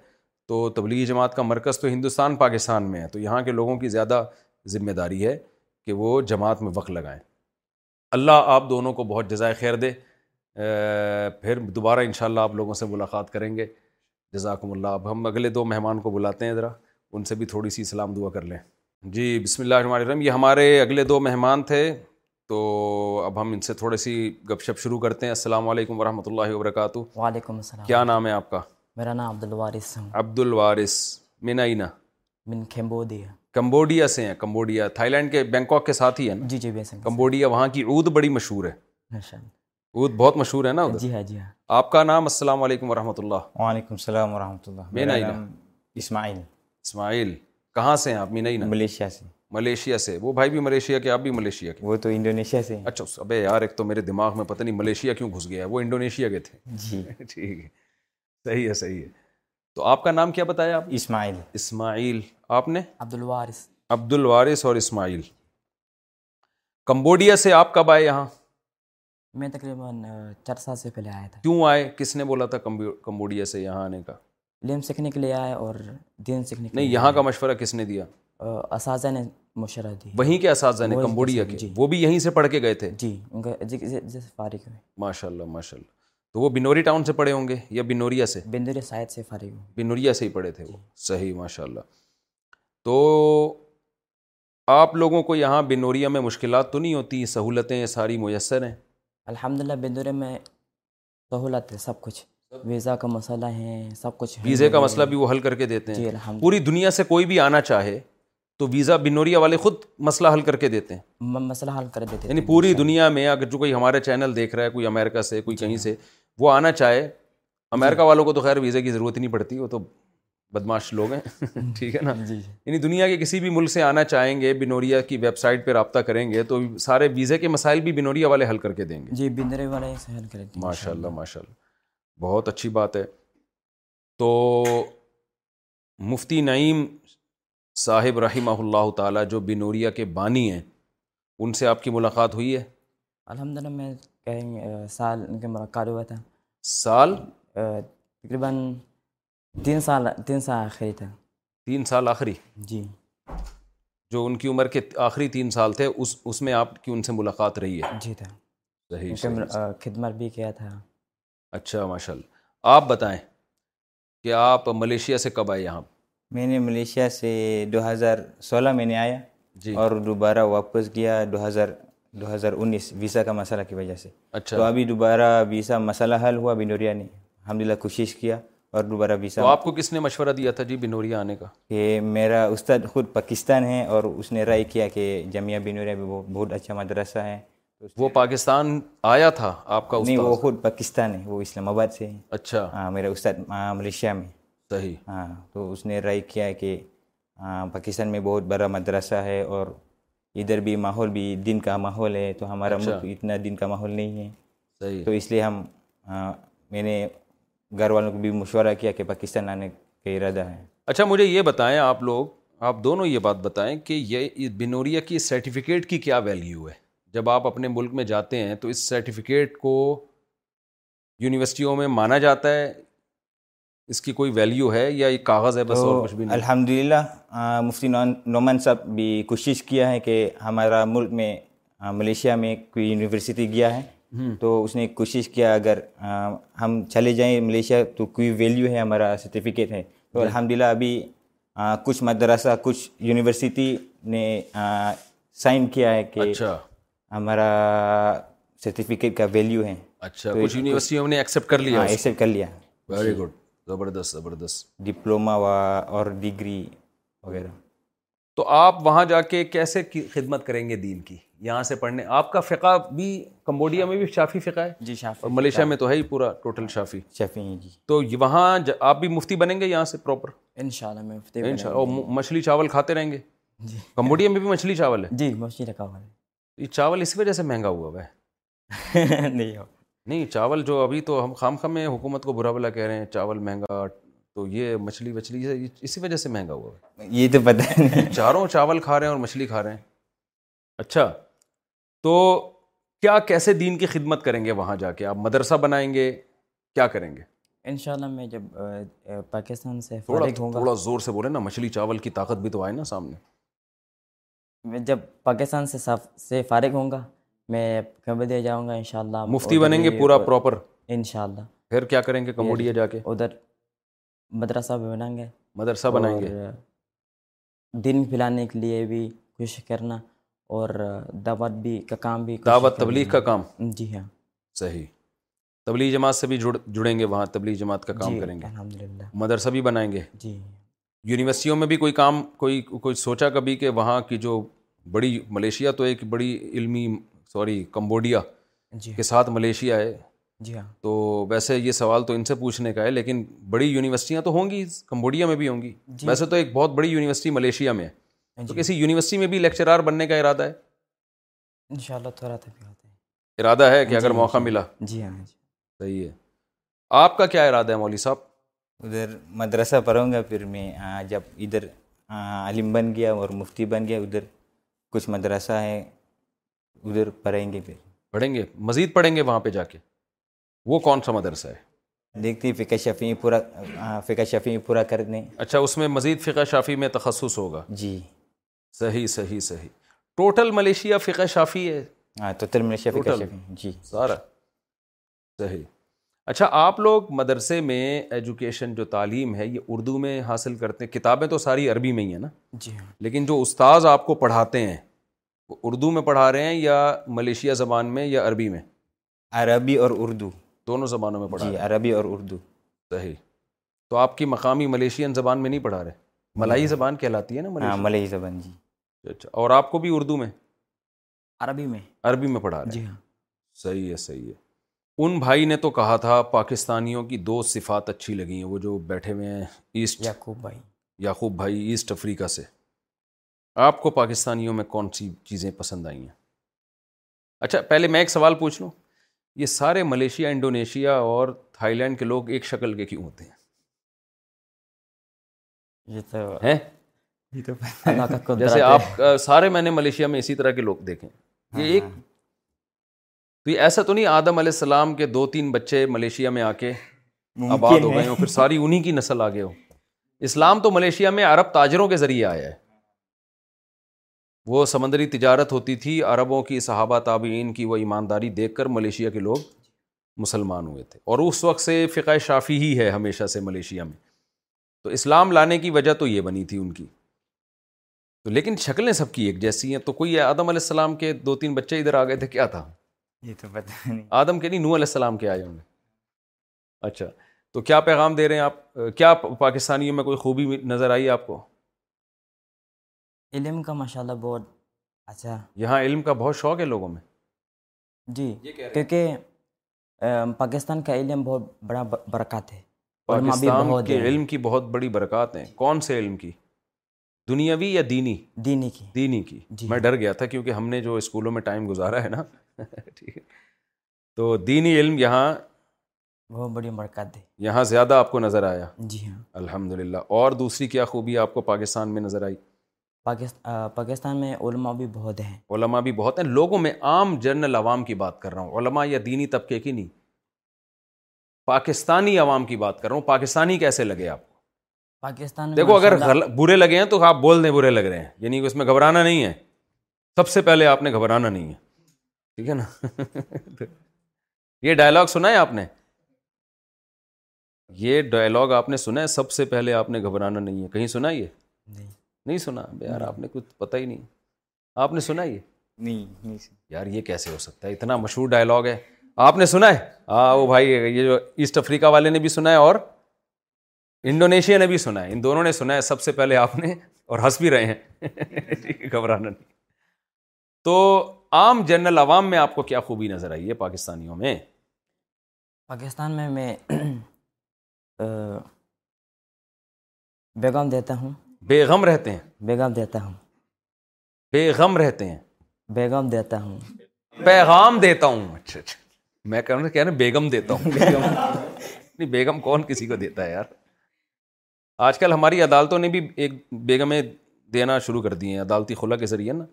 تو تبلیغی جماعت کا مرکز تو ہندوستان پاکستان میں ہے تو یہاں کے لوگوں کی زیادہ ذمہ داری ہے کہ وہ جماعت میں وقت لگائیں اللہ آپ دونوں کو بہت جزائے خیر دے پھر دوبارہ انشاءاللہ آپ لوگوں سے ملاقات کریں گے جزاکم اللہ اب ہم اگلے دو مہمان کو بلاتے ہیں ذرا ان سے بھی تھوڑی سی سلام دعا کر لیں جی بسم اللہ الرحمن الرحیم یہ ہمارے اگلے دو مہمان تھے تو اب ہم ان سے تھوڑی سی گپ شپ شروع کرتے ہیں السلام علیکم ورحمۃ اللہ وبرکاتہ وعلیکم السلام کیا نام ہے آپ کا میرا نام عبد الوارث عبد الوارث من کمبوڈیا کمبوڈیا سے ہیں کمبوڈیا تھائی لینڈ کے بینکاک کے ساتھ ہی جی, جی، کمبوڈیا وہاں کی عود بڑی مشہور ہے اود بہت مشہور ہے نا جی ہاں جی ہاں آپ کا نام السلام علیکم و رحمۃ اللہ وعلیکم السلام و رحمۃ اللہ مینا اسماعیل اسماعیل کہاں سے ہیں آپ مینا ملیشیا سے ملیشیا سے وہ بھائی بھی ملیشیا کے آپ بھی ملیشیا کے وہ تو انڈونیشیا سے اچھا یار ایک تو میرے دماغ میں پتہ نہیں ملیشیا کیوں گھس گیا ہے وہ انڈونیشیا کے تھے جی ٹھیک ہے صحیح ہے صحیح ہے تو آپ کا نام کیا بتایا آپ اسماعیل اسماعیل آپ نے عبد الوارث عبد الوارث اور اسماعیل کمبوڈیا سے آپ کب آئے یہاں میں تقریباً چار سال سے پہلے آیا تھا کیوں آئے کس نے بولا تھا کمبوڈیا سے یہاں آنے کا سیکھنے سیکھنے کے کے لیے آئے اور دین نہیں یہاں کا مشورہ کس نے دیا اساتذہ نے مشورہ وہیں کے اساتذہ نے کمبوڈیا کی جی۔ وہ بھی یہیں سے پڑھ کے گئے تھے جی, جی،, جی، فارغ ماشاء ماشاء اللہ اللہ تو وہ بنوری ٹاؤن سے پڑھے ہوں گے یا بنوریا سے بنوریا شاید سے فارغ بنوریا سے ہی پڑھے تھے وہ صحیح ماشاء اللہ تو آپ لوگوں کو یہاں بنوریا میں مشکلات تو نہیں ہوتی سہولتیں ساری میسر ہیں الحمد للہ میں سہولت ہے سب کچھ ویزا کا مسئلہ ہے سب کچھ ویزے کا مسئلہ بھی وہ حل کر کے دیتے ہیں جی، پوری دنیا سے کوئی بھی آنا چاہے تو ویزا بنوریا والے خود مسئلہ حل کر کے دیتے ہیں مسئلہ حل کر دیتے ہیں یعنی پوری جی، دنیا میں اگر جو کوئی ہمارے چینل دیکھ رہا ہے کوئی امریکہ سے کوئی جی۔ کہیں سے وہ آنا چاہے امریکہ والوں کو تو خیر ویزے کی ضرورت نہیں پڑتی وہ تو بدماش لوگ ہیں ٹھیک ہے نا جی،, جی یعنی دنیا کے کسی بھی ملک سے آنا چاہیں گے بنوریا کی ویب سائٹ پہ رابطہ کریں گے تو سارے ویزے کے مسائل بھی بنوریا والے حل کر کے دیں گے جی والے حل کریں گے ماشاء اللہ ماشاء اللہ بہت اچھی بات ہے تو مفتی نعیم صاحب رحمہ اللہ تعالیٰ جو بنوریا کے بانی ہیں ان سے آپ کی ملاقات ہوئی ہے الحمد للہ میں کہیں گے سال ان کے ملاقات ہوا تھا سال تقریباً تین سال تین سال آخری تھا تین سال آخری جی جو ان کی عمر کے آخری تین سال تھے اس اس میں آپ کی ان سے ملاقات رہی ہے جی تھا تھا صحیح, خدمت بھی کیا اچھا ماشاء اللہ آپ بتائیں کہ آپ ملیشیا سے کب آئے یہاں میں نے ملیشیا سے دو ہزار سولہ میں نے آیا جی اور دوبارہ واپس گیا دو ہزار دو ہزار انیس ویزا کا مسئلہ کی وجہ سے اچھا تو ابھی دوبارہ ویزا مسئلہ حل ہوا بنوریا نے الحمد للہ کوشش کیا اور دوبارہ ویزا تو آپ کو کس نے مشورہ دیا تھا جی بنوریا آنے کا کہ میرا استاد خود پاکستان ہے اور اس نے رائے کیا کہ جمعہ بہت اچھا مدرسہ ہے وہ پاکستان آیا تھا آپ کا نہیں وہ خود پاکستان ہے وہ اسلام آباد سے اچھا ہاں میرا استاد ملیشیا میں صحیح ہاں تو اس نے رائے کیا کہ پاکستان میں بہت بڑا مدرسہ ہے اور ادھر بھی ماحول بھی دن کا ماحول ہے تو ہمارا اچھا۔ ملک اتنا دن کا ماحول نہیں ہے صحیح تو اس لیے ہم میں نے گھر والوں کو بھی مشورہ کیا کہ پاکستان آنے کا ارادہ ہے اچھا مجھے یہ بتائیں آپ لوگ آپ دونوں یہ بات بتائیں کہ یہ بنوریا کی سرٹیفکیٹ کی کیا ویلیو ہے جب آپ اپنے ملک میں جاتے ہیں تو اس سرٹیفکیٹ کو یونیورسٹیوں میں مانا جاتا ہے اس کی کوئی ویلیو ہے یا یہ کاغذ ہے بس اور کچھ بھی الحمد للہ مفتی نعمان صاحب بھی کوشش کیا ہے کہ ہمارا ملک میں ملیشیا میں کوئی یونیورسٹی گیا ہے تو اس نے کوشش کیا اگر ہم چلے جائیں ملیشیا تو کوئی ویلیو ہے ہمارا سرٹیفکیٹ ہے تو جی۔ الحمد للہ ابھی کچھ مدرسہ کچھ یونیورسٹی نے سائن کیا ہے کہ اچھا۔ ہمارا سرٹیفکیٹ کا ویلیو ہے اچھا کچھ یونیورسٹیوں نے ایکسیپٹ کر لیا ایکسیپٹ ہاں، کر لیا ویری گڈ زبردست زبردست ڈپلوما اور ڈگری وغیرہ تو آپ وہاں جا کے کیسے خدمت کریں گے دین کی یہاں سے پڑھنے آپ کا فقہ بھی کمبوڈیا میں بھی شافی فقہ ہے جی شافی اور ملیشیا میں تو ہے ہی پورا ٹوٹل شافی شافی جی تو وہاں آپ بھی مفتی بنیں گے یہاں سے پراپر ان شاء اللہ میں مفتی ان شاء اللہ مچھلی چاول کھاتے رہیں گے جی کمبوڈیا میں بھی مچھلی چاول ہے جی مچھلی چاول اس وجہ سے مہنگا ہوا ہوا ہے نہیں نہیں چاول جو ابھی تو ہم خام خام میں حکومت کو برا بلا کہہ رہے ہیں چاول مہنگا تو یہ مچھلی وچھلی اسی وجہ سے مہنگا ہوا یہ تو پتہ چاروں چاول کھا رہے ہیں اور مچھلی کھا رہے ہیں اچھا تو کیا کیسے دین کی خدمت کریں گے وہاں جا کے آپ مدرسہ بنائیں گے کیا کریں گے ان شاء اللہ تھوڑا تھوڑا زور سے بولے نا مچھلی چاول کی طاقت بھی تو آئے نا سامنے میں جب پاکستان سے سے فارغ ہوں گا میں کمبودیا جاؤں گا ان شاء اللہ مفتی بنیں گے پورا پراپر ان شاء اللہ پھر کیا کریں گے کمبوڈیا جا کے ادھر مدرسہ بھی بنائیں گے مدرسہ بنائیں گے دن پھیلانے کے لیے بھی کوشش کرنا اور دعوت بھی کا کام بھی دعوت تبلیغ کا کام جی ہاں صحیح تبلیغ جماعت سے بھی جڑیں گے وہاں تبلیغ جماعت کا کام جی، کریں گے مدرسہ بھی بنائیں گے جی یونیورسٹیوں میں بھی کوئی کام کوئی کوئی سوچا کبھی کہ وہاں کی جو بڑی ملیشیا تو ایک بڑی علمی سوری کمبوڈیا جی۔ کے ساتھ ملیشیا ہے جی ہاں تو ویسے یہ سوال تو ان سے پوچھنے کا ہے لیکن بڑی یونیورسٹیاں تو ہوں گی کمبوڈیا میں بھی ہوں گی جی۔ ویسے تو ایک بہت بڑی یونیورسٹی ملیشیا میں ہے ہاں تو جی۔ کسی یونیورسٹی میں بھی لیکچرار بننے کا ارادہ ہے ان شاء اللہ تھوڑا تھا ارادہ ہے کہ ہاں جی، اگر ہاں موقع ملا جی ہاں جی صحیح ہے آپ کا کیا ارادہ ہے مولوی صاحب ادھر مدرسہ پڑھوں گا پھر میں جب ادھر عالم بن گیا اور مفتی بن گیا ادھر کچھ مدرسہ ہے ادھر پڑھیں گے پھر پڑھیں گے مزید پڑھیں گے وہاں پہ جا کے وہ کون سا مدرسہ ہے دیکھتی فقہ شفیع پورا فقہ شفیع پورا کر دیں اچھا اس میں مزید فقہ شافی میں تخصص ہوگا جی صحیح صحیح صحیح ٹوٹل ملیشیا فقہ شافی ہے ہاں، ٹوٹل ملیشیا فقہ جی سارا صحیح اچھا آپ لوگ مدرسے میں ایجوکیشن جو تعلیم ہے یہ اردو میں حاصل کرتے ہیں کتابیں تو ساری عربی میں ہی ہیں نا جی لیکن جو استاذ آپ کو پڑھاتے ہیں وہ اردو میں پڑھا رہے ہیں یا ملیشیا زبان میں یا عربی میں عربی اور اردو دونوں زبانوں میں پڑھا جی، عربی اور اردو صحیح تو آپ کی مقامی ملیشین زبان میں نہیں پڑھا رہے جی۔ ملائی زبان کہلاتی ہے نا ہاں، ملائی زبان جی اچھا،, اچھا اور آپ کو بھی اردو میں عربی میں عربی میں پڑھا جی ہاں صحیح ہے صحیح ہے ان بھائی نے تو کہا تھا پاکستانیوں کی دو صفات اچھی لگی ہیں وہ جو بیٹھے ہوئے ہیں ایسٹ یعقوب بھائی یعقوب بھائی ایسٹ افریقہ سے آپ کو پاکستانیوں میں کون سی چیزیں پسند آئی ہیں اچھا پہلے میں ایک سوال پوچھ لوں یہ سارے ملیشیا انڈونیشیا اور تھائی لینڈ کے لوگ ایک شکل کے کیوں ہوتے ہیں جیسے آپ سارے میں نے ملیشیا میں اسی طرح کے لوگ دیکھے ہاں، ہاں۔ ایسا تو نہیں آدم علیہ السلام کے دو تین بچے ملیشیا میں آ کے آباد ہو گئے ہو پھر ساری انہیں کی نسل آ گئے ہو اسلام تو ملیشیا میں عرب تاجروں کے ذریعے آیا ہے وہ سمندری تجارت ہوتی تھی عربوں کی صحابہ تابعین کی وہ ایمانداری دیکھ کر ملیشیا کے لوگ مسلمان ہوئے تھے اور اس وقت سے فقہ شافی ہی ہے ہمیشہ سے ملیشیا میں تو اسلام لانے کی وجہ تو یہ بنی تھی ان کی تو لیکن شکلیں سب کی ایک جیسی ہیں تو کوئی ہے آدم علیہ السلام کے دو تین بچے ادھر آ گئے تھے کیا تھا یہ تو پتہ نہیں آدم کے نہیں نو علیہ السلام کے آئے ہوں گے اچھا تو کیا پیغام دے رہے ہیں آپ کیا پاکستانیوں میں کوئی خوبی نظر آئی آپ کو علم کا ماشاءاللہ بہت اچھا یہاں علم کا بہت شوق ہے لوگوں میں جی کیونکہ پاکستان کا علم بہت بڑا برکات ہے پاکستان کے علم کی بہت بڑی برکات ہیں جی۔ کون سے علم کی دنیاوی یا دینی دینی کی دینی کی جی۔ میں ڈر گیا تھا کیونکہ ہم نے جو اسکولوں میں ٹائم گزارا ہے نا تو دینی علم یہاں بہت بڑی برکات ہے یہاں زیادہ آپ کو نظر آیا جی ہاں الحمد اور دوسری کیا خوبی آپ کو پاکستان میں نظر آئی پاکستان میں علماء بھی بہت ہیں علماء بھی بہت ہیں لوگوں میں عام جنرل عوام کی بات کر رہا ہوں علماء یا دینی طبقے کی نہیں پاکستانی عوام کی بات کر رہا ہوں پاکستانی کیسے لگے آپ کو پاکستان دیکھو اگر برے لگے ہیں تو آپ بول دیں برے لگ رہے ہیں یعنی کہ اس میں گھبرانا نہیں ہے سب سے پہلے آپ نے گھبرانا نہیں ہے ٹھیک ہے نا یہ ڈائلاگ سنا ہے آپ نے یہ ڈائلاگ آپ نے سنا ہے سب سے پہلے آپ نے گھبرانا نہیں ہے کہیں سنا یہ نہیں نہیں سنا یار آپ نے کچھ پتہ ہی نہیں آپ نے سنا یہ نہیں یار یہ کیسے ہو سکتا ہے اتنا مشہور ڈائلاگ ہے آپ نے سنا ہے ہاں وہ بھائی یہ جو ایسٹ افریقہ والے نے بھی سنا ہے اور انڈونیشیا نے بھی سنا ہے ان دونوں نے سنا ہے سب سے پہلے آپ نے اور ہنس بھی رہے ہیں گھبرانا نہیں تو عام جنرل عوام میں آپ کو کیا خوبی نظر آئی ہے پاکستانیوں میں پاکستان میں میں بیگم دیتا ہوں بے غم رہتے ہیں بیگم پیغام دیتا ہوں اچھا اچھا میں بیگم دیتا ہوں بیگم کون کسی کو دیتا ہے یار آج کل ہماری عدالتوں نے بھی ایک بیگمیں دینا شروع کر دی ہیں عدالتی خلا کے ذریعے نا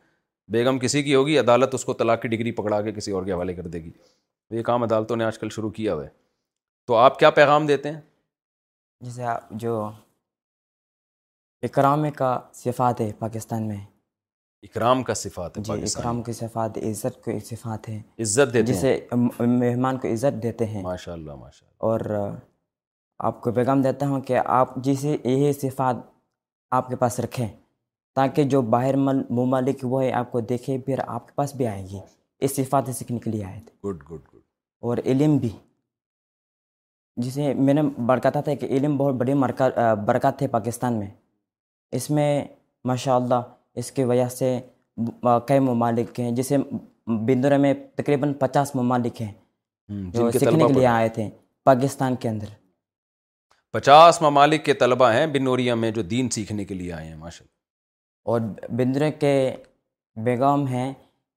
بیگم کسی کی ہوگی عدالت اس کو طلاق کی ڈگری پکڑا کے کسی اور کے حوالے کر دے گی یہ کام عدالتوں نے آج کل شروع کیا ہوا ہے تو آپ کیا پیغام دیتے ہیں جیسے آپ جو اکرام کا صفات ہے پاکستان میں اکرام کا صفات ہے جی، اکرام کی صفات عزت کو صفات ہے عزت دیتے جسے مہمان کو عزت دیتے ہیں ماشاء اللہ اور آپ کو پیغام دیتا ہوں کہ آپ جسے یہ صفات آپ کے پاس رکھیں تاکہ جو باہر ممالک وہ ہے آپ کو دیکھے پھر آپ کے پاس بھی آئے گی اس صفات سیکھنے کے لیے آئے تھے اور علم بھی جسے میں نے برکاتا تھا کہ علم بہت بڑی برکات ہے پاکستان میں اس میں ماشاء اللہ اس کی وجہ سے کئی ممالک ہیں جسے بندرے میں تقریباً پچاس ممالک ہیں جو سیکھنے کے لیے آئے تھے پاکستان کے اندر پچاس ممالک کے طلبہ ہیں بنوریا میں جو دین سیکھنے کے لیے آئے ہیں ماشاء اللہ اور بندرے کے بیگم ہیں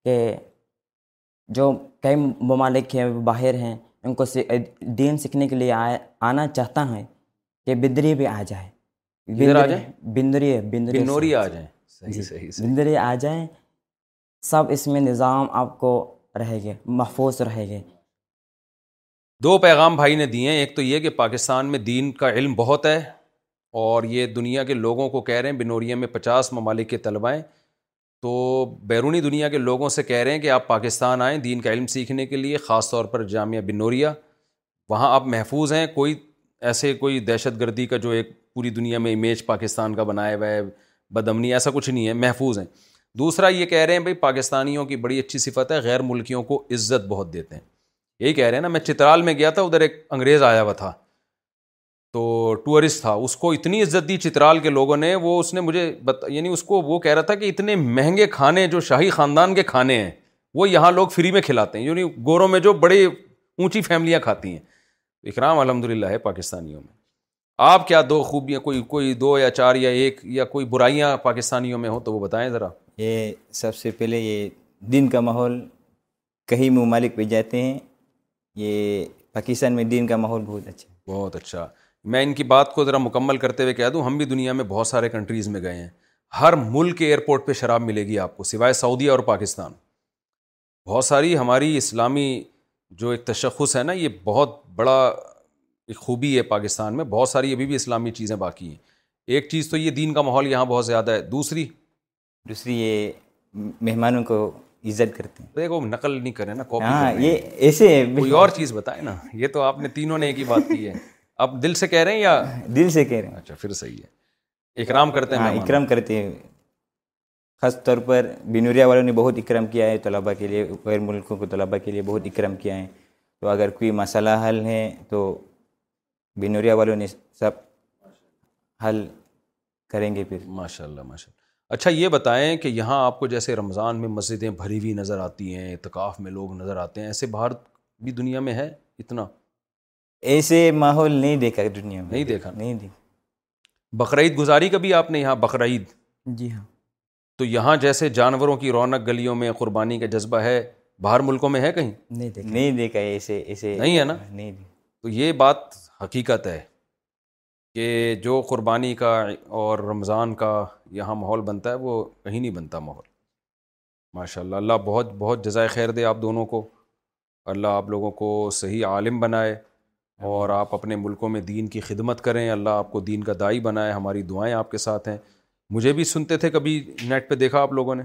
کہ جو کئی ممالک ہیں باہر ہیں ان کو دین سیکھنے کے لیے آنا چاہتا ہے کہ بندری بھی آ جائے آ جائیں بندری بندری آ جائیں بندری آ جائیں سب اس میں نظام آپ کو رہے گے محفوظ رہے گے دو پیغام بھائی نے دیے ہیں ایک تو یہ کہ پاکستان میں دین کا علم بہت ہے اور یہ دنیا کے لوگوں کو کہہ رہے ہیں بنوریا میں پچاس ممالک کے طلباء تو بیرونی دنیا کے لوگوں سے کہہ رہے ہیں کہ آپ پاکستان آئیں دین کا علم سیکھنے کے لیے خاص طور پر جامعہ بنوریا وہاں آپ محفوظ ہیں کوئی ایسے کوئی دہشت گردی کا جو ایک پوری دنیا میں امیج پاکستان کا بنایا ہوا ہے بدمنی ایسا کچھ نہیں ہے محفوظ ہیں دوسرا یہ کہہ رہے ہیں بھائی پاکستانیوں کی بڑی اچھی صفت ہے غیر ملکیوں کو عزت بہت دیتے ہیں یہی کہہ رہے ہیں نا میں چترال میں گیا تھا ادھر ایک انگریز آیا ہوا تھا تو ٹورسٹ تھا اس کو اتنی عزت دی چترال کے لوگوں نے وہ اس نے مجھے بتا یعنی اس کو وہ کہہ رہا تھا کہ اتنے مہنگے کھانے جو شاہی خاندان کے کھانے ہیں وہ یہاں لوگ فری میں کھلاتے ہیں یعنی گوروں میں جو بڑی اونچی فیملیاں کھاتی ہیں اکرام الحمد للہ ہے پاکستانیوں میں آپ کیا دو خوبیاں کوئی کوئی دو یا چار یا ایک یا کوئی برائیاں پاکستانیوں میں ہوں تو وہ بتائیں ذرا یہ سب سے پہلے یہ دن کا ماحول کئی ممالک پہ جاتے ہیں یہ پاکستان میں دین کا ماحول بہت اچھا بہت اچھا میں ان کی بات کو ذرا مکمل کرتے ہوئے کہہ دوں ہم بھی دنیا میں بہت سارے کنٹریز میں گئے ہیں ہر ملک کے ایئرپورٹ پہ شراب ملے گی آپ کو سوائے سعودیہ اور پاکستان بہت ساری ہماری اسلامی جو ایک تشخص ہے نا یہ بہت بڑا ایک خوبی ہے پاکستان میں بہت ساری ابھی بھی اسلامی چیزیں باقی ہیں ایک چیز تو یہ دین کا ماحول یہاں بہت زیادہ ہے دوسری دوسری یہ مہمانوں کو عزت کرتے ہیں وہ نقل نہیں کریں نا کاپی ہاں یہ ایسے کوئی اور چیز بتائیں نا یہ تو آپ نے تینوں نے ایک ہی بات کی ہے آپ دل سے کہہ رہے ہیں یا دل سے کہہ رہے ہیں اچھا پھر صحیح ہے اکرام کرتے ہیں ہاں، اکرام کرتے ہیں خاص طور پر بینوریا والوں نے بہت اکرم کیا ہے طلباء کے لیے غیر ملکوں کو طلباء کے لیے بہت اکرم کیا ہے تو اگر کوئی مسئلہ حل ہے تو بینوریا والوں نے سب حل کریں گے پھر ماشاء اللہ ماشاء اللہ اچھا یہ بتائیں کہ یہاں آپ کو جیسے رمضان میں مسجدیں بھری ہوئی نظر آتی ہیں اعتکاف میں لوگ نظر آتے ہیں ایسے ایسے باہر بھی دنیا دنیا میں میں ہے اتنا ماحول نہیں نہیں نہیں دیکھا دیکھا بقرعید گزاری کبھی آپ نے یہاں بقرعید جی ہاں تو یہاں جیسے جانوروں کی رونق گلیوں میں قربانی کا جذبہ ہے باہر ملکوں میں ہے کہیں نہیں دیکھا نہیں دیکھا ایسے ایسے نہیں ہے نا نہیں تو یہ بات حقیقت ہے کہ جو قربانی کا اور رمضان کا یہاں ماحول بنتا ہے وہ کہیں نہیں بنتا ماحول ماشاء اللہ اللہ بہت بہت جزائے خیر دے آپ دونوں کو اللہ آپ لوگوں کو صحیح عالم بنائے اور آپ اپنے ملکوں میں دین کی خدمت کریں اللہ آپ کو دین کا دائی بنائے ہماری دعائیں آپ کے ساتھ ہیں مجھے بھی سنتے تھے کبھی نیٹ پہ دیکھا آپ لوگوں نے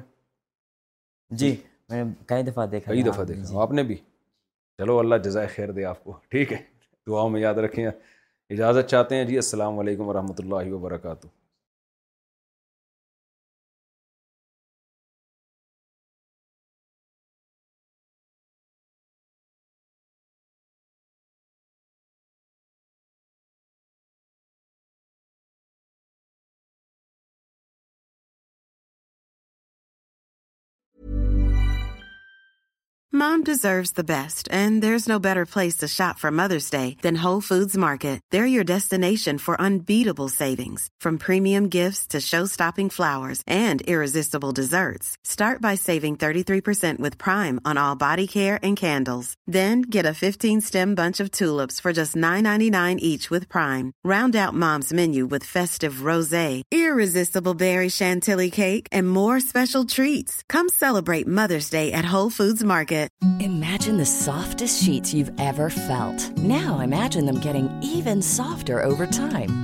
جی, جی۔ میں کئی دفعہ دیکھا کئی دفعہ دیکھا جی۔ آپ نے بھی چلو اللہ جزائے خیر دے آپ کو ٹھیک ہے دعاؤں میں یاد رکھیں اجازت چاہتے ہیں جی السلام علیکم ورحمۃ اللہ وبرکاتہ Mom deserves the best, and there's no better place to shop for Mother's Day than Whole Foods Market. They're your destination for unbeatable savings, from premium gifts to show-stopping flowers and irresistible desserts. Start by saving 33% with Prime on all body care and candles. Then get a 15-stem bunch of tulips for just $9.99 each with Prime. Round out Mom's menu with festive rosé, irresistible berry chantilly cake, and more special treats. Come celebrate Mother's Day at Whole Foods Market. Imagine the softest sheets you've ever felt. Now imagine them getting even softer over time.